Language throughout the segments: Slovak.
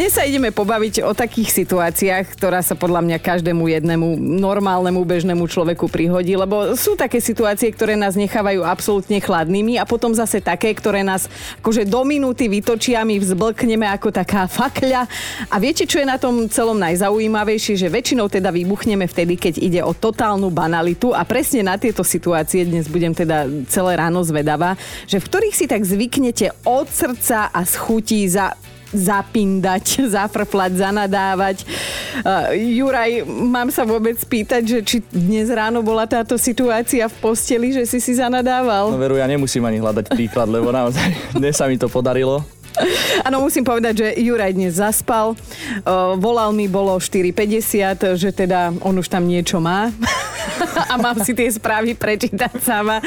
Dnes sa ideme pobaviť o takých situáciách, ktorá sa podľa mňa každému jednému normálnemu bežnému človeku prihodí, lebo sú také situácie, ktoré nás nechávajú absolútne chladnými a potom zase také, ktoré nás akože do minúty vytočia, my vzblkneme ako taká fakľa. A viete, čo je na tom celom najzaujímavejšie, že väčšinou teda vybuchneme vtedy, keď ide o totálnu banalitu a presne na tieto situácie dnes budem teda celé ráno zvedavá, že v ktorých si tak zvyknete od srdca a schutí za zapindať, zafrflať, zanadávať. Uh, Juraj, mám sa vôbec spýtať, že či dnes ráno bola táto situácia v posteli, že si si zanadával? No veru, ja nemusím ani hľadať príklad, lebo naozaj dnes sa mi to podarilo. Áno, musím povedať, že Juraj dnes zaspal. Uh, volal mi, bolo 4.50, že teda on už tam niečo má a mám si tie správy prečítať sama.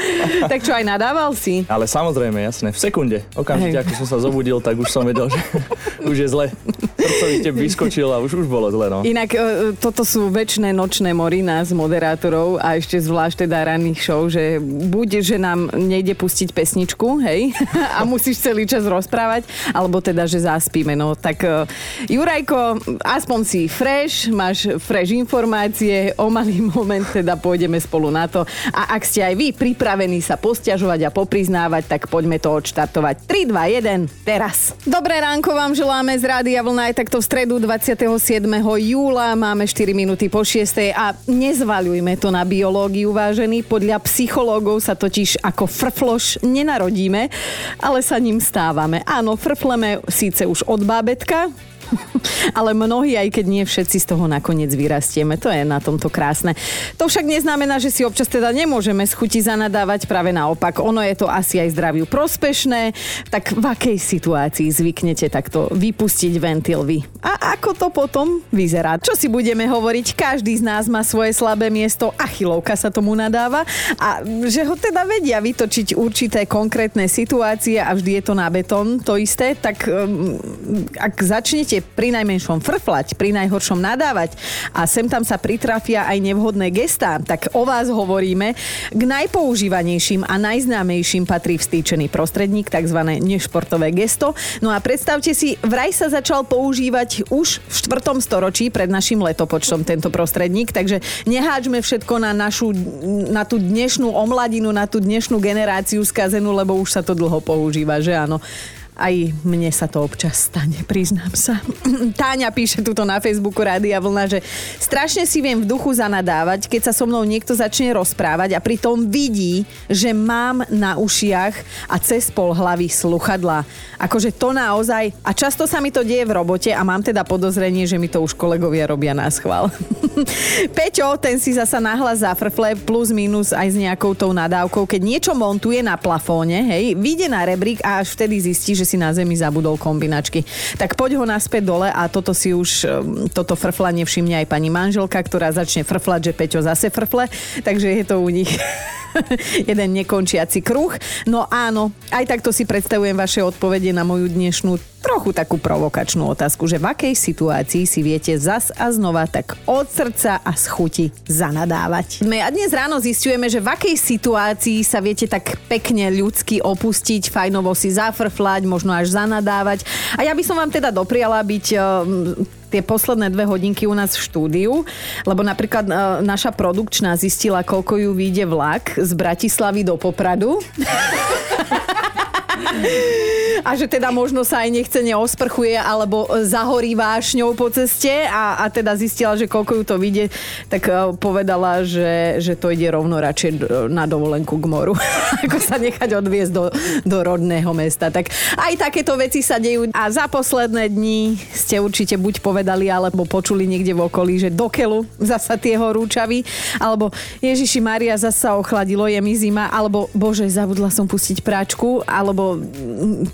Tak čo, aj nadával si? Ale samozrejme, jasné, v sekunde. Okamžite, ako som sa zobudil, tak už som vedel, že už je zle. Srdcovite vyskočil a už, už bolo zle, no. Inak e, toto sú väčšie nočné mory nás, moderátorov a ešte zvlášť teda ranných show, že buď, že nám nejde pustiť pesničku, hej, a musíš celý čas rozprávať, alebo teda, že zaspíme. No tak uh, Jurajko, aspoň si fresh, máš fresh informácie, o malý moment teda pôjdeme spolu na to. A ak ste aj vy pripravení sa posťažovať a popriznávať, tak poďme to odštartovať. 3, 2, 1, teraz. Dobré ránko vám želáme z Rádia Vlna aj takto v stredu 27. júla. Máme 4 minúty po 6. a nezvaľujme to na biológiu, vážený. Podľa psychológov sa totiž ako frfloš nenarodíme, ale sa ním stávame. Áno, frfleme síce už od bábetka, ale mnohí, aj keď nie všetci z toho nakoniec vyrastieme. To je na tomto krásne. To však neznamená, že si občas teda nemôžeme schuti zanadávať, práve naopak. Ono je to asi aj zdraviu prospešné. Tak v akej situácii zvyknete takto vypustiť ventil vy? A ako to potom vyzerá? Čo si budeme hovoriť? Každý z nás má svoje slabé miesto. Achilovka sa tomu nadáva. A že ho teda vedia vytočiť určité konkrétne situácie a vždy je to na betón, to isté, tak um, ak začnete pri najmenšom frflať, pri najhoršom nadávať a sem tam sa pritrafia aj nevhodné gestá, tak o vás hovoríme. K najpoužívanejším a najznámejším patrí vstýčený prostredník, tzv. nešportové gesto. No a predstavte si, vraj sa začal používať už v 4. storočí pred našim letopočtom tento prostredník, takže neháčme všetko na našu, na tú dnešnú omladinu, na tú dnešnú generáciu skazenú, lebo už sa to dlho používa, že áno. Aj mne sa to občas stane, priznám sa. Táňa píše tuto na Facebooku Rádia Vlna, že strašne si viem v duchu zanadávať, keď sa so mnou niekto začne rozprávať a pritom vidí, že mám na ušiach a cez pol hlavy sluchadla. Akože to naozaj... A často sa mi to deje v robote a mám teda podozrenie, že mi to už kolegovia robia na schvál. Peťo, ten si zasa nahlas zafrfle plus minus aj s nejakou tou nadávkou. Keď niečo montuje na plafóne, hej, vyjde na rebrík a až vtedy zistí, že že si na zemi zabudol kombinačky. Tak poď ho naspäť dole a toto si už, toto frflanie všimne aj pani manželka, ktorá začne frflať, že Peťo zase frfle, takže je to u nich jeden nekončiaci kruh. No áno, aj takto si predstavujem vaše odpovede na moju dnešnú trochu takú provokačnú otázku, že v akej situácii si viete zas a znova tak od srdca a z chuti zanadávať. My a dnes ráno zistujeme, že v akej situácii sa viete tak pekne ľudsky opustiť, fajnovo si zafrflať, možno až zanadávať. A ja by som vám teda dopriala byť tie posledné dve hodinky u nás v štúdiu, lebo napríklad e, naša produkčná zistila, koľko ju vyjde vlak z Bratislavy do Popradu. a že teda možno sa aj nechce neosprchuje alebo zahorí vášňou po ceste a, a teda zistila, že koľko ju to vyjde, tak e, povedala, že, že to ide rovno radšej na dovolenku k moru, ako sa nechať odviezť do, do rodného mesta. Tak aj takéto veci sa dejú a za posledné dni ste určite buď povedali alebo počuli niekde v okolí, že do keľu zasa tie horúčavy, alebo Ježiši Maria zasa ochladilo, je mi zima, alebo bože, zabudla som pustiť práčku, alebo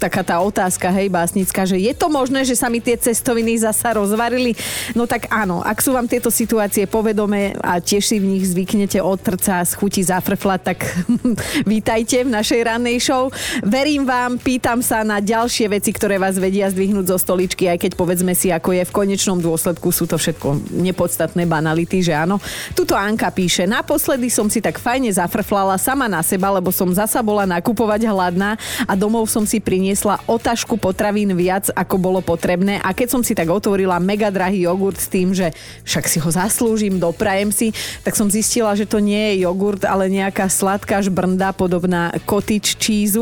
tak taká tá otázka, hej, básnická, že je to možné, že sa mi tie cestoviny zasa rozvarili? No tak áno, ak sú vám tieto situácie povedomé a tiež si v nich zvyknete od trca z chuti zafrflať, tak vítajte v našej rannej show. Verím vám, pýtam sa na ďalšie veci, ktoré vás vedia zdvihnúť zo stoličky, aj keď povedzme si, ako je v konečnom dôsledku, sú to všetko nepodstatné banality, že áno. Tuto Anka píše, naposledy som si tak fajne zafrflala sama na seba, lebo som zasa bola nakupovať hladná a domov som si priniesla otažku potravín viac, ako bolo potrebné. A keď som si tak otvorila mega drahý jogurt s tým, že však si ho zaslúžim, doprajem si, tak som zistila, že to nie je jogurt, ale nejaká sladká žbrnda podobná cottage cheese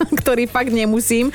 ktorý fakt nemusím.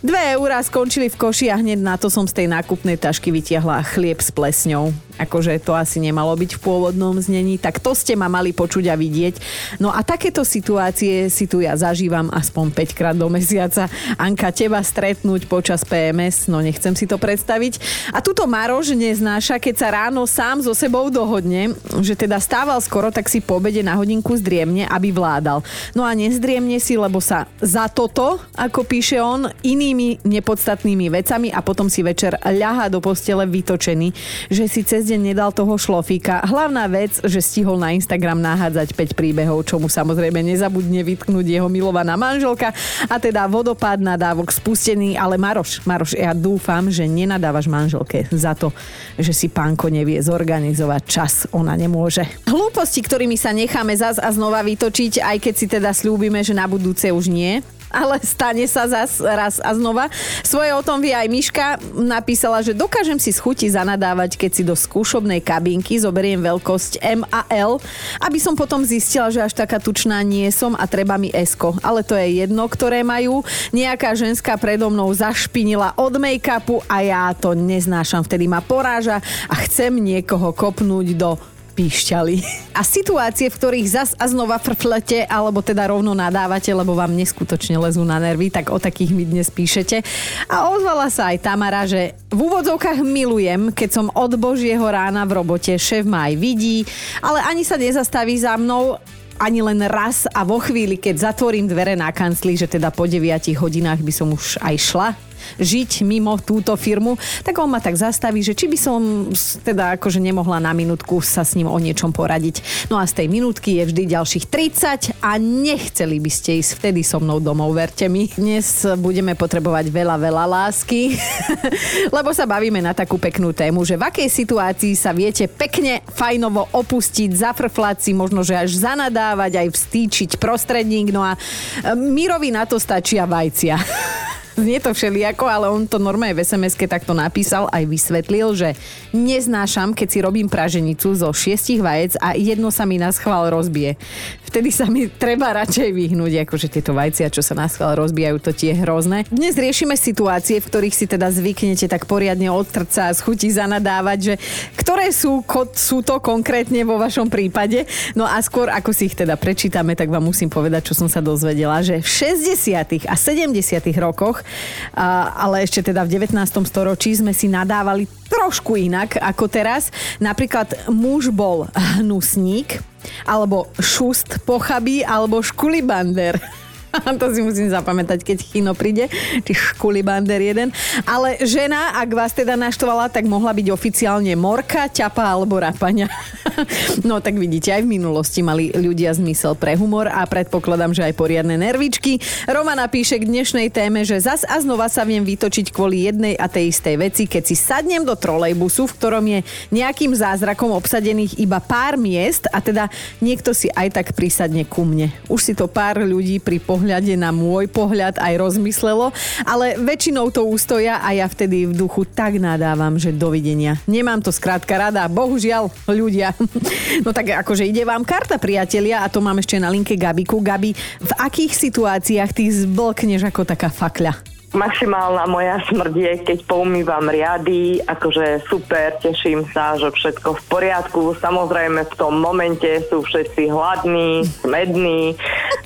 Dve eurá skončili v koši a hneď na to som z tej nákupnej tašky vytiahla chlieb s plesňou akože to asi nemalo byť v pôvodnom znení, tak to ste ma mali počuť a vidieť. No a takéto situácie si tu ja zažívam aspoň 5 krát do mesiaca. Anka, teba stretnúť počas PMS, no nechcem si to predstaviť. A tuto Maroš neznáša, keď sa ráno sám so sebou dohodne, že teda stával skoro, tak si po obede na hodinku zdriemne, aby vládal. No a nezdriemne si, lebo sa za toto, ako píše on, inými nepodstatnými vecami a potom si večer ľahá do postele vytočený, že si cez deň nedal toho šlofíka. Hlavná vec, že stihol na Instagram nahádzať 5 príbehov, čo mu samozrejme nezabudne vytknúť jeho milovaná manželka a teda vodopád na dávok spustený, ale Maroš, Maroš, ja dúfam, že nenadávaš manželke za to, že si pánko nevie zorganizovať čas, ona nemôže. Hlúposti, ktorými sa necháme zas a znova vytočiť, aj keď si teda slúbime, že na budúce už nie, ale stane sa zas raz a znova. Svoje o tom vie aj Miška. Napísala, že dokážem si schuti zanadávať, keď si do skúšobnej kabinky zoberiem veľkosť M a L, aby som potom zistila, že až taká tučná nie som a treba mi esko. Ale to je jedno, ktoré majú. Nejaká ženská predo mnou zašpinila od make-upu a ja to neznášam. Vtedy ma poráža a chcem niekoho kopnúť do píšťali. A situácie, v ktorých zas a znova frflete, alebo teda rovno nadávate, lebo vám neskutočne lezú na nervy, tak o takých mi dnes píšete. A ozvala sa aj Tamara, že v úvodzovkách milujem, keď som od božieho rána v robote, šéf ma aj vidí, ale ani sa nezastaví za mnou, ani len raz a vo chvíli, keď zatvorím dvere na kancli, že teda po 9 hodinách by som už aj šla žiť mimo túto firmu, tak on ma tak zastaví, že či by som teda akože nemohla na minútku sa s ním o niečom poradiť. No a z tej minútky je vždy ďalších 30 a nechceli by ste ísť vtedy so mnou domov, verte mi. Dnes budeme potrebovať veľa, veľa lásky, lebo sa bavíme na takú peknú tému, že v akej situácii sa viete pekne, fajnovo opustiť, zafrflať si, možno, že až zanadávať, aj vstýčiť prostredník. No a Mirovi na to stačia vajcia. Znie to všelijako, ale on to normálne v sms takto napísal, aj vysvetlil, že neznášam, keď si robím praženicu zo šiestich vajec a jedno sa mi na schvál rozbije. Vtedy sa mi treba radšej vyhnúť, akože tieto vajcia, čo sa na schvál rozbijajú, to tie hrozné. Dnes riešime situácie, v ktorých si teda zvyknete tak poriadne od trca a schutí zanadávať, že ktoré sú, sú to konkrétne vo vašom prípade. No a skôr, ako si ich teda prečítame, tak vám musím povedať, čo som sa dozvedela, že v 60. a 70. rokoch ale ešte teda v 19. storočí sme si nadávali trošku inak ako teraz. Napríklad muž bol hnusník, alebo šust pochabí, alebo škulibander. to si musím zapamätať, keď Chino príde, či škulibander jeden. Ale žena, ak vás teda naštvala, tak mohla byť oficiálne morka, ťapa alebo rapania. no tak vidíte, aj v minulosti mali ľudia zmysel pre humor a predpokladám, že aj poriadne nervičky. Romana píše k dnešnej téme, že zas a znova sa viem vytočiť kvôli jednej a tej istej veci, keď si sadnem do trolejbusu, v ktorom je nejakým zázrakom obsadených iba pár miest a teda niekto si aj tak prisadne ku mne. Už si to pár ľudí pri pohľade pohľade na môj pohľad aj rozmyslelo, ale väčšinou to ústoja a ja vtedy v duchu tak nadávam, že dovidenia. Nemám to skrátka rada, bohužiaľ, ľudia. No tak akože ide vám karta, priatelia, a to mám ešte na linke Gabiku. Gabi, v akých situáciách ty zblkneš ako taká fakľa? Maximálna moja smrť je, keď poumývam riady, akože super, teším sa, že všetko v poriadku. Samozrejme v tom momente sú všetci hladní, smední,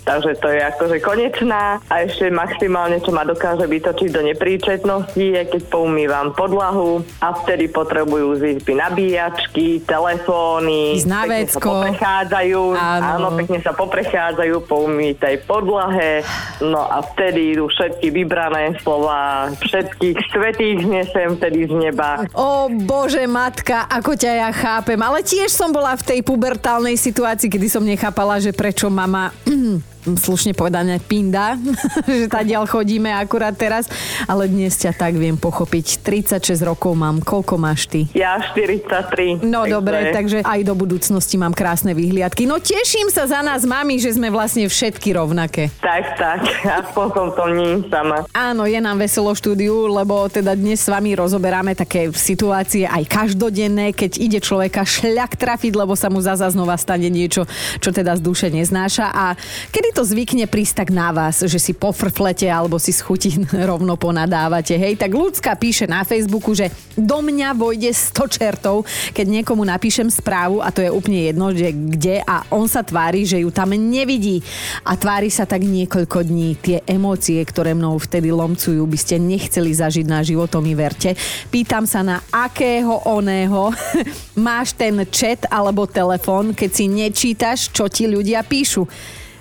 takže to je akože konečná. A ešte maximálne, čo ma dokáže vytočiť do nepríčetnosti, je keď poumývam podlahu a vtedy potrebujú z izby nabíjačky, telefóny, pekne sa poprechádzajú, áno. áno, pekne sa poprechádzajú po umýtej podlahe, no a vtedy idú všetky vybrané slova, všetkých svetých znesem vtedy z neba. O bože, matka, ako ťa ja chápem. Ale tiež som bola v tej pubertálnej situácii, kedy som nechápala, že prečo mama slušne povedané pinda, že ďal chodíme akurát teraz, ale dnes ťa tak viem pochopiť. 36 rokov mám, koľko máš ty? Ja 43. No takže... dobre, takže aj do budúcnosti mám krásne vyhliadky. No teším sa za nás, mami, že sme vlastne všetky rovnaké. Tak, tak, aspoň som to nie sama. Áno, je nám veselo štúdiu, lebo teda dnes s vami rozoberáme také situácie aj každodenné, keď ide človeka šľak trafiť, lebo sa mu zasa znova stane niečo, čo teda z duše neznáša. A kedy Kedy to zvykne prísť tak na vás, že si pofrflete alebo si schutí rovno ponadávate, hej? Tak ľudská píše na Facebooku, že do mňa vojde 100 čertov, keď niekomu napíšem správu a to je úplne jedno, že kde a on sa tvári, že ju tam nevidí a tvári sa tak niekoľko dní. Tie emócie, ktoré mnou vtedy lomcujú, by ste nechceli zažiť na životom mi verte. Pýtam sa na akého oného máš ten chat alebo telefón, keď si nečítaš, čo ti ľudia píšu.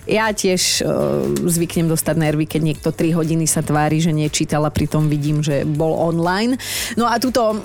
Ja tiež uh, zvyknem dostať nervy, keď niekto 3 hodiny sa tvári, že nečítal a pritom vidím, že bol online. No a tuto uh,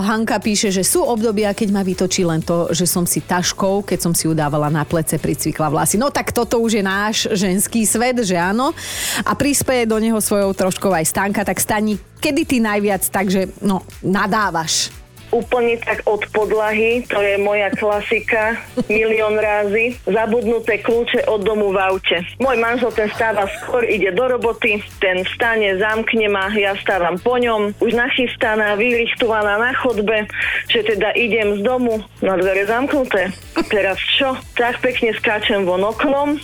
Hanka píše, že sú obdobia, keď ma vytočí len to, že som si taškou, keď som si udávala na plece, pricvikla vlasy. No tak toto už je náš ženský svet, že áno. A prispieje do neho svojou troškou aj Stanka, tak stani, kedy ty najviac takže, no, nadávaš? Úplne tak od podlahy, to je moja klasika, milión rázy. Zabudnuté kľúče od domu v aute. Môj manžel ten stáva skôr, ide do roboty, ten vstane, zamkne ma, ja stávam po ňom, už nachystaná, vyrichtovaná na chodbe, že teda idem z domu, na dvere zamknuté. Teraz čo? Tak pekne skáčem von oknom,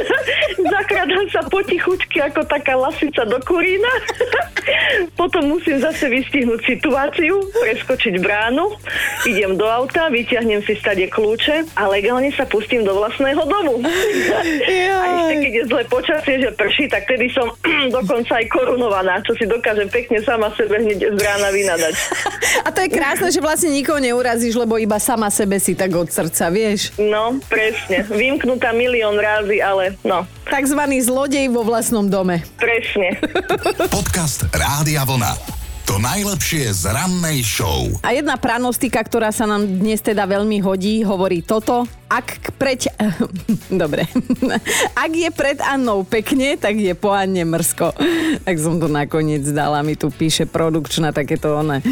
zakradám sa potichučky ako taká lasica do kurína. Potom musím zase vystihnúť situáciu, preskočiť bránu, idem do auta, vyťahnem si stade kľúče a legálne sa pustím do vlastného domu. a ešte keď je zlé počasie, že prší, tak tedy som dokonca aj korunovaná, čo si dokážem pekne sama sebe hneď z brána vynadať. a to je krásne, že vlastne nikoho neurazíš, lebo iba sama sebe si tak od srdca, vieš? No, presne. Vymknutá milión rázy, ale no. Takzvaný zlodej vo vlastnom dome. Presne. Podcast Rádia Vlna. To najlepšie z rannej show. A jedna pranostika, ktorá sa nám dnes teda veľmi hodí, hovorí toto ak preď... Dobre. Ak je pred Annou pekne, tak je po Anne mrsko. Tak som to nakoniec dala. Mi tu píše produkčná takéto one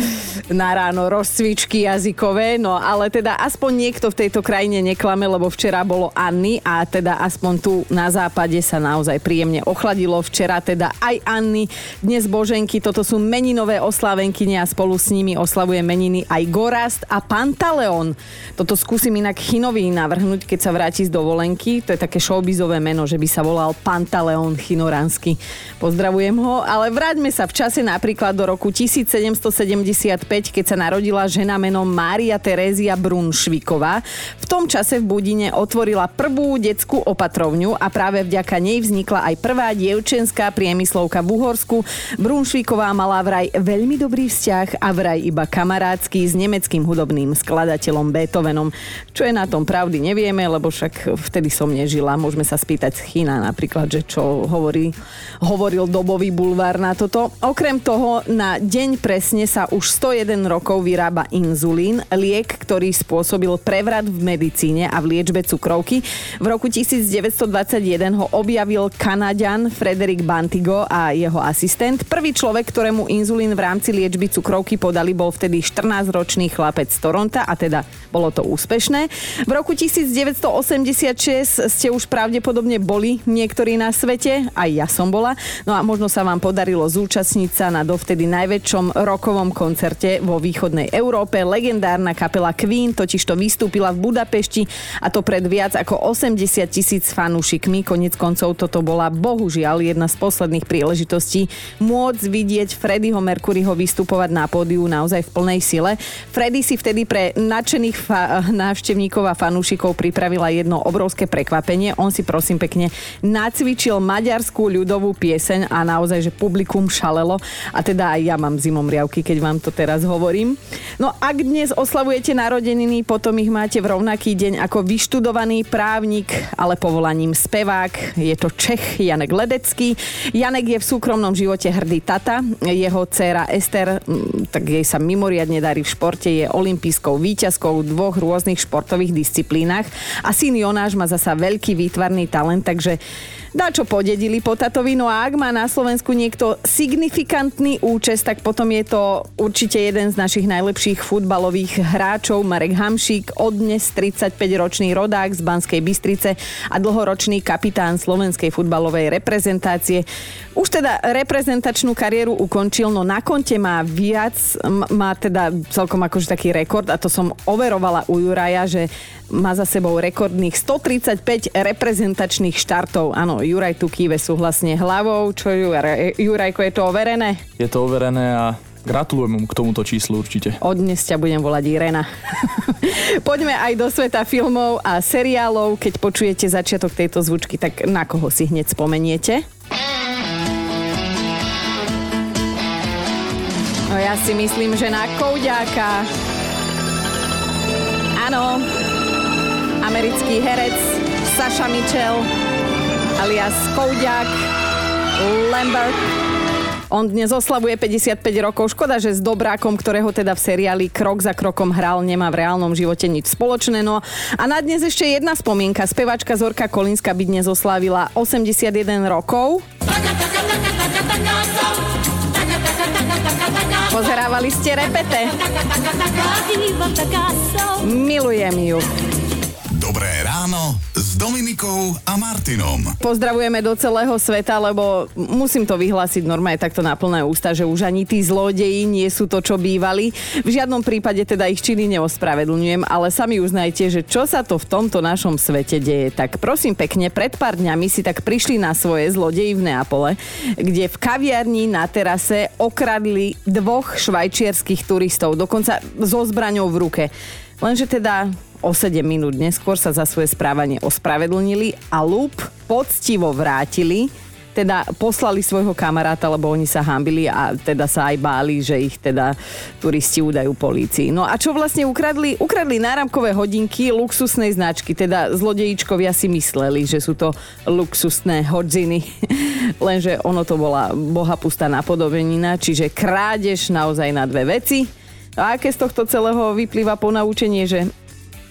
na ráno rozcvičky jazykové. No ale teda aspoň niekto v tejto krajine neklame, lebo včera bolo Anny a teda aspoň tu na západe sa naozaj príjemne ochladilo. Včera teda aj Anny, dnes Boženky. Toto sú meninové oslávenkyne a spolu s nimi oslavuje meniny aj Gorast a Pantaleon. Toto skúsim inak Chinovína navrhnúť, keď sa vráti z dovolenky. To je také showbizové meno, že by sa volal Pantaleon Chinoransky. Pozdravujem ho, ale vráťme sa v čase napríklad do roku 1775, keď sa narodila žena menom Mária Terézia Brunšviková. V tom čase v Budine otvorila prvú detskú opatrovňu a práve vďaka nej vznikla aj prvá dievčenská priemyslovka v Uhorsku. Brunšviková mala vraj veľmi dobrý vzťah a vraj iba kamarádsky s nemeckým hudobným skladateľom Beethovenom. Čo je na tom pravdy? Pravdy nevieme, lebo však vtedy som nežila. Môžeme sa spýtať z China napríklad, že čo hovorí, hovoril dobový bulvár na toto. Okrem toho, na deň presne sa už 101 rokov vyrába inzulín, liek, ktorý spôsobil prevrat v medicíne a v liečbe cukrovky. V roku 1921 ho objavil Kanadian Frederick Bantigo a jeho asistent. Prvý človek, ktorému inzulín v rámci liečby cukrovky podali, bol vtedy 14-ročný chlapec z Toronta a teda bolo to úspešné. V roku 1986 ste už pravdepodobne boli niektorí na svete, aj ja som bola. No a možno sa vám podarilo zúčastniť sa na dovtedy najväčšom rokovom koncerte vo východnej Európe. Legendárna kapela Queen totiž to vystúpila v Budapešti a to pred viac ako 80 tisíc fanúšikmi. Konec koncov toto bola bohužiaľ jedna z posledných príležitostí môcť vidieť Freddieho Mercuryho vystupovať na pódiu naozaj v plnej sile. Freddy si vtedy pre nadšených fa- návštevníkov a fanúšikov fanúšikov pripravila jedno obrovské prekvapenie. On si prosím pekne nacvičil maďarskú ľudovú pieseň a naozaj, že publikum šalelo. A teda aj ja mám zimom riavky, keď vám to teraz hovorím. No ak dnes oslavujete narodeniny, potom ich máte v rovnaký deň ako vyštudovaný právnik, ale povolaním spevák. Je to Čech Janek Ledecký. Janek je v súkromnom živote hrdý tata. Jeho dcéra Ester, tak jej sa mimoriadne darí v športe, je olimpijskou výťazkou dvoch rôznych športových disciplínach a syn Jonáš má zasa veľký výtvarný talent, takže dá čo podedili po tatovi. No a ak má na Slovensku niekto signifikantný účest, tak potom je to určite jeden z našich najlepších futbalových hráčov, Marek Hamšík, odnes 35-ročný rodák z Banskej Bystrice a dlhoročný kapitán slovenskej futbalovej reprezentácie. Už teda reprezentačnú kariéru ukončil, no na konte má viac, má teda celkom akože taký rekord a to som overovala u Juraja, že má za sebou rekordných 135 reprezentačných štartov. Áno, Juraj tu kýve súhlasne hlavou. Čo Juraj, Jurajko, je to overené? Je to overené a Gratulujem mu k tomuto číslu určite. Od dnes ťa budem volať Irena. Poďme aj do sveta filmov a seriálov. Keď počujete začiatok tejto zvučky, tak na koho si hneď spomeniete? No ja si myslím, že na Kouďáka. Áno, americký herec Saša Mitchell alias Kouďák Lambert. On dnes oslavuje 55 rokov. Škoda, že s Dobrákom, ktorého teda v seriáli Krok za krokom hral, nemá v reálnom živote nič spoločné. No a na dnes ešte jedna spomienka. Spevačka Zorka Kolínska by dnes oslavila 81 rokov. Pozerávali ste repete. Milujem ju. Dobré ráno Dominikou a Martinom. Pozdravujeme do celého sveta, lebo musím to vyhlásiť normálne takto na plné ústa, že už ani tí zlodeji nie sú to, čo bývali. V žiadnom prípade teda ich činy neospravedlňujem, ale sami uznajte, že čo sa to v tomto našom svete deje. Tak prosím pekne, pred pár dňami si tak prišli na svoje zlodeji v Neapole, kde v kaviarni na terase okradli dvoch švajčiarských turistov, dokonca so zbraňou v ruke. Lenže teda o 7 minút neskôr sa za svoje správanie ospravedlnili a Loop poctivo vrátili teda poslali svojho kamaráta, lebo oni sa hambili a teda sa aj báli, že ich teda turisti udajú polícii. No a čo vlastne ukradli? Ukradli náramkové hodinky luxusnej značky, teda zlodejičkovia si mysleli, že sú to luxusné hodziny. Lenže ono to bola bohapustá napodobenina, čiže krádež naozaj na dve veci. A aké z tohto celého vyplýva ponaučenie, že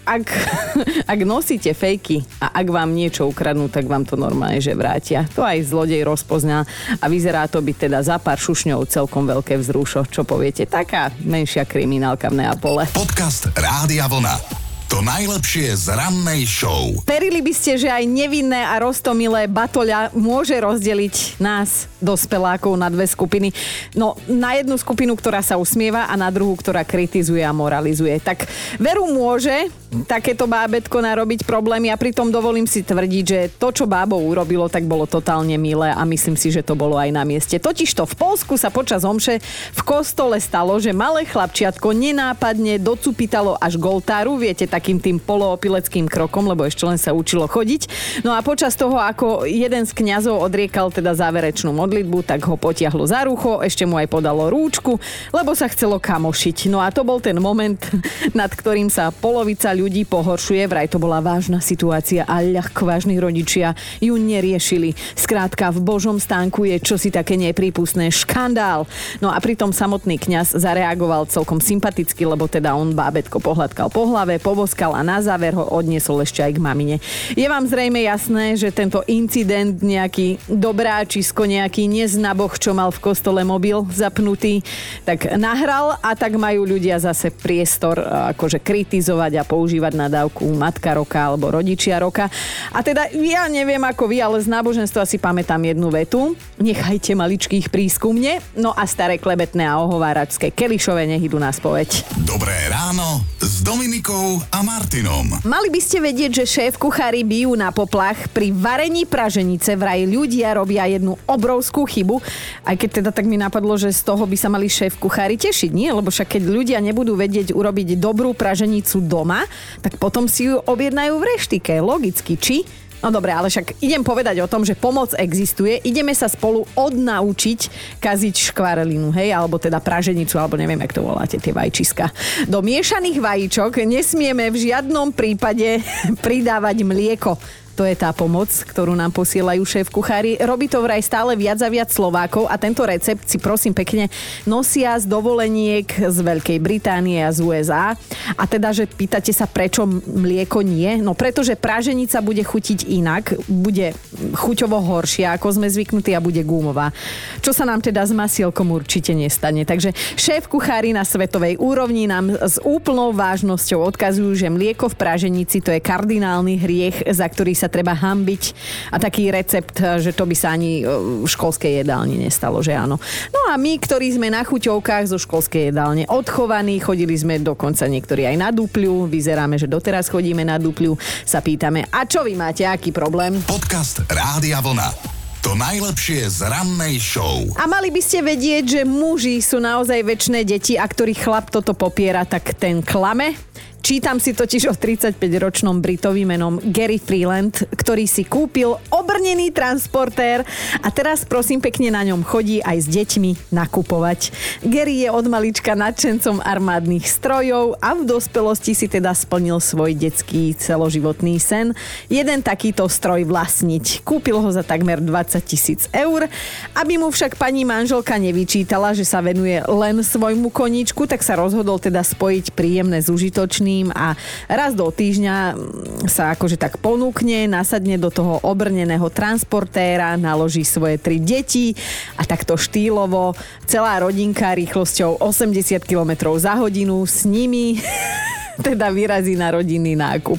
ak, ak nosíte fejky a ak vám niečo ukradnú, tak vám to normálne, že vrátia. To aj zlodej rozpozná a vyzerá to byť teda za pár šušňov celkom veľké vzrušo. Čo poviete? Taká menšia kriminálka v Neapole. Podcast Rádia Vlna. To najlepšie z rannej show. Verili by ste, že aj nevinné a roztomilé batoľa môže rozdeliť nás, dospelákov, na dve skupiny. No, na jednu skupinu, ktorá sa usmieva a na druhú, ktorá kritizuje a moralizuje. Tak veru môže takéto bábetko narobiť problémy a pritom dovolím si tvrdiť, že to, čo bábo urobilo, tak bolo totálne milé a myslím si, že to bolo aj na mieste. Totižto v Polsku sa počas omše v kostole stalo, že malé chlapčiatko nenápadne docupitalo až goltáru, viete, tak takým tým poloopileckým krokom, lebo ešte len sa učilo chodiť. No a počas toho, ako jeden z kňazov odriekal teda záverečnú modlitbu, tak ho potiahlo za rucho, ešte mu aj podalo rúčku, lebo sa chcelo kamošiť. No a to bol ten moment, nad ktorým sa polovica ľudí pohoršuje. Vraj to bola vážna situácia a ľahko vážni rodičia ju neriešili. Skrátka, v Božom stánku je čosi také neprípustné. Škandál. No a pritom samotný kňaz zareagoval celkom sympaticky, lebo teda on bábetko pohľadkal po hlave, poboskal a na záver ho odniesol ešte aj k mamine. Je vám zrejme jasné, že tento incident nejaký dobráčisko, nejaký neznaboch, čo mal v kostole mobil zapnutý, tak nahral a tak majú ľudia zase priestor akože kritizovať a používať nadávku matka roka alebo rodičia roka. A teda ja neviem ako vy, ale z náboženstva si pamätám jednu vetu. Nechajte maličkých prískumne, no a staré klebetné a ohováračské kelišové nech idú na spoveď. Dobré ráno s s Dominikou a Martinom. Mali by ste vedieť, že šéf kuchári bijú na poplach. Pri varení praženice vraj ľudia robia jednu obrovskú chybu. Aj keď teda tak mi napadlo, že z toho by sa mali šéf kuchári tešiť, nie? Lebo však keď ľudia nebudú vedieť urobiť dobrú praženicu doma, tak potom si ju objednajú v reštike. Logicky, či? No dobre, ale však idem povedať o tom, že pomoc existuje. Ideme sa spolu odnaučiť kaziť škvarelinu, hej, alebo teda praženicu, alebo neviem, jak to voláte, tie vajčiska. Do miešaných vajíčok nesmieme v žiadnom prípade pridávať mlieko. To je tá pomoc, ktorú nám posielajú šéf kuchári. Robí to vraj stále viac a viac Slovákov a tento recept si prosím pekne nosia z dovoleniek z Veľkej Británie a z USA. A teda, že pýtate sa, prečo mlieko nie? No pretože praženica bude chutiť inak, bude chuťovo horšia, ako sme zvyknutí a bude gumová. Čo sa nám teda s masielkom určite nestane. Takže šéf kuchári na svetovej úrovni nám s úplnou vážnosťou odkazujú, že mlieko v praženici to je kardinálny hriech, za ktorý sa treba hambiť a taký recept, že to by sa ani e, v školskej jedálni nestalo, že áno. No a my, ktorí sme na chuťovkách zo školskej jedálne odchovaní, chodili sme dokonca niektorí aj na dupľu, vyzeráme, že doteraz chodíme na dupľu, sa pýtame, a čo vy máte, aký problém? Podcast Rádia Vlna. To najlepšie z rannej show. A mali by ste vedieť, že muži sú naozaj väčšie deti a ktorý chlap toto popiera, tak ten klame. Čítam si totiž o 35-ročnom Britovi menom Gary Freeland, ktorý si kúpil obrnený transportér a teraz prosím pekne na ňom chodí aj s deťmi nakupovať. Gary je od malička nadšencom armádnych strojov a v dospelosti si teda splnil svoj detský celoživotný sen. Jeden takýto stroj vlastniť. Kúpil ho za takmer 20 tisíc eur. Aby mu však pani manželka nevyčítala, že sa venuje len svojmu koníčku, tak sa rozhodol teda spojiť príjemné s užitočným ním a raz do týždňa sa akože tak ponúkne, nasadne do toho obrneného transportéra, naloží svoje tri deti a takto štýlovo celá rodinka rýchlosťou 80 km za hodinu s nimi teda vyrazí na rodinný nákup.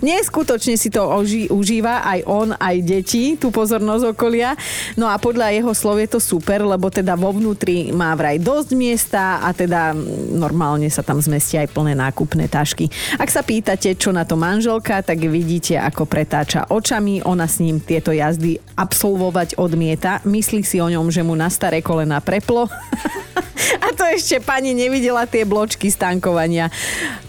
Neskutočne si to oži, užíva aj on, aj deti, tú pozornosť okolia. No a podľa jeho slov je to super, lebo teda vo vnútri má vraj dosť miesta a teda normálne sa tam zmestia aj plné nákupné tašky. Ak sa pýtate, čo na to manželka, tak vidíte, ako pretáča očami. Ona s ním tieto jazdy absolvovať odmieta. Myslí si o ňom, že mu na staré kolena preplo. a to ešte pani nevidela tie bločky stankovania.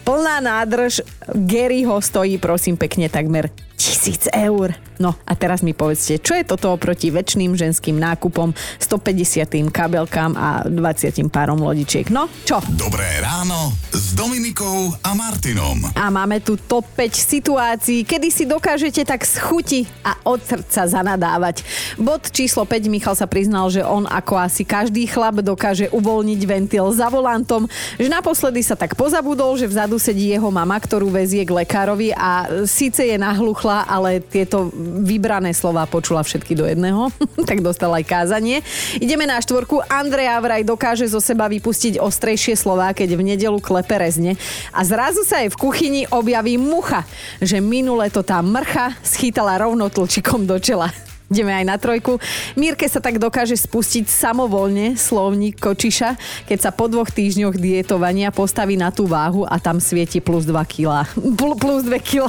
Plná nádrž Gary ho stojí prosím pekne takmer tisíc eur. No a teraz mi povedzte, čo je toto oproti väčšným ženským nákupom, 150 kabelkám a 20 párom lodičiek. No, čo? Dobré ráno s Dominikou a Martinom. A máme tu top 5 situácií, kedy si dokážete tak schuti a od srdca zanadávať. Bod číslo 5 Michal sa priznal, že on ako asi každý chlap dokáže uvoľniť ventil za volantom, že naposledy sa tak pozabudol, že vzadu sedí jeho mama, ktorú vezie k lekárovi a síce je nahluchla, ale tieto vybrané slova počula všetky do jedného, tak dostal aj kázanie. Ideme na štvorku. Andrea vraj dokáže zo seba vypustiť ostrejšie slova, keď v nedelu klepe rezne. A zrazu sa aj v kuchyni objaví mucha, že minule to tá mrcha schytala rovno tlčikom do čela. Ideme aj na trojku. Mírke sa tak dokáže spustiť samovolne slovník kočiša, keď sa po dvoch týždňoch dietovania postaví na tú váhu a tam svieti plus 2 kg. Plus 2 kg.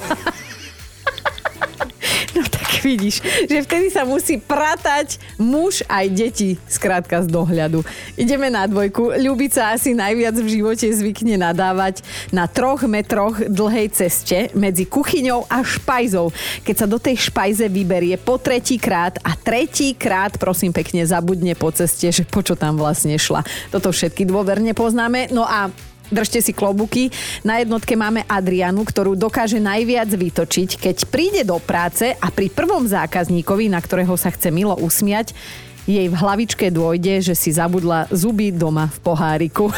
No tak vidíš, že vtedy sa musí pratať muž aj deti, skrátka z dohľadu. Ideme na dvojku. Ľubica asi najviac v živote zvykne nadávať na troch metroch dlhej ceste medzi kuchyňou a špajzou. Keď sa do tej špajze vyberie po tretí krát a tretí krát, prosím pekne, zabudne po ceste, že po čo tam vlastne šla. Toto všetky dôverne poznáme. No a držte si klobuky. Na jednotke máme Adrianu, ktorú dokáže najviac vytočiť, keď príde do práce a pri prvom zákazníkovi, na ktorého sa chce milo usmiať, jej v hlavičke dôjde, že si zabudla zuby doma v poháriku.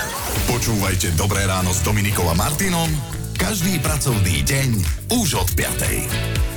Počúvajte Dobré ráno s Dominikom a Martinom každý pracovný deň už od 5.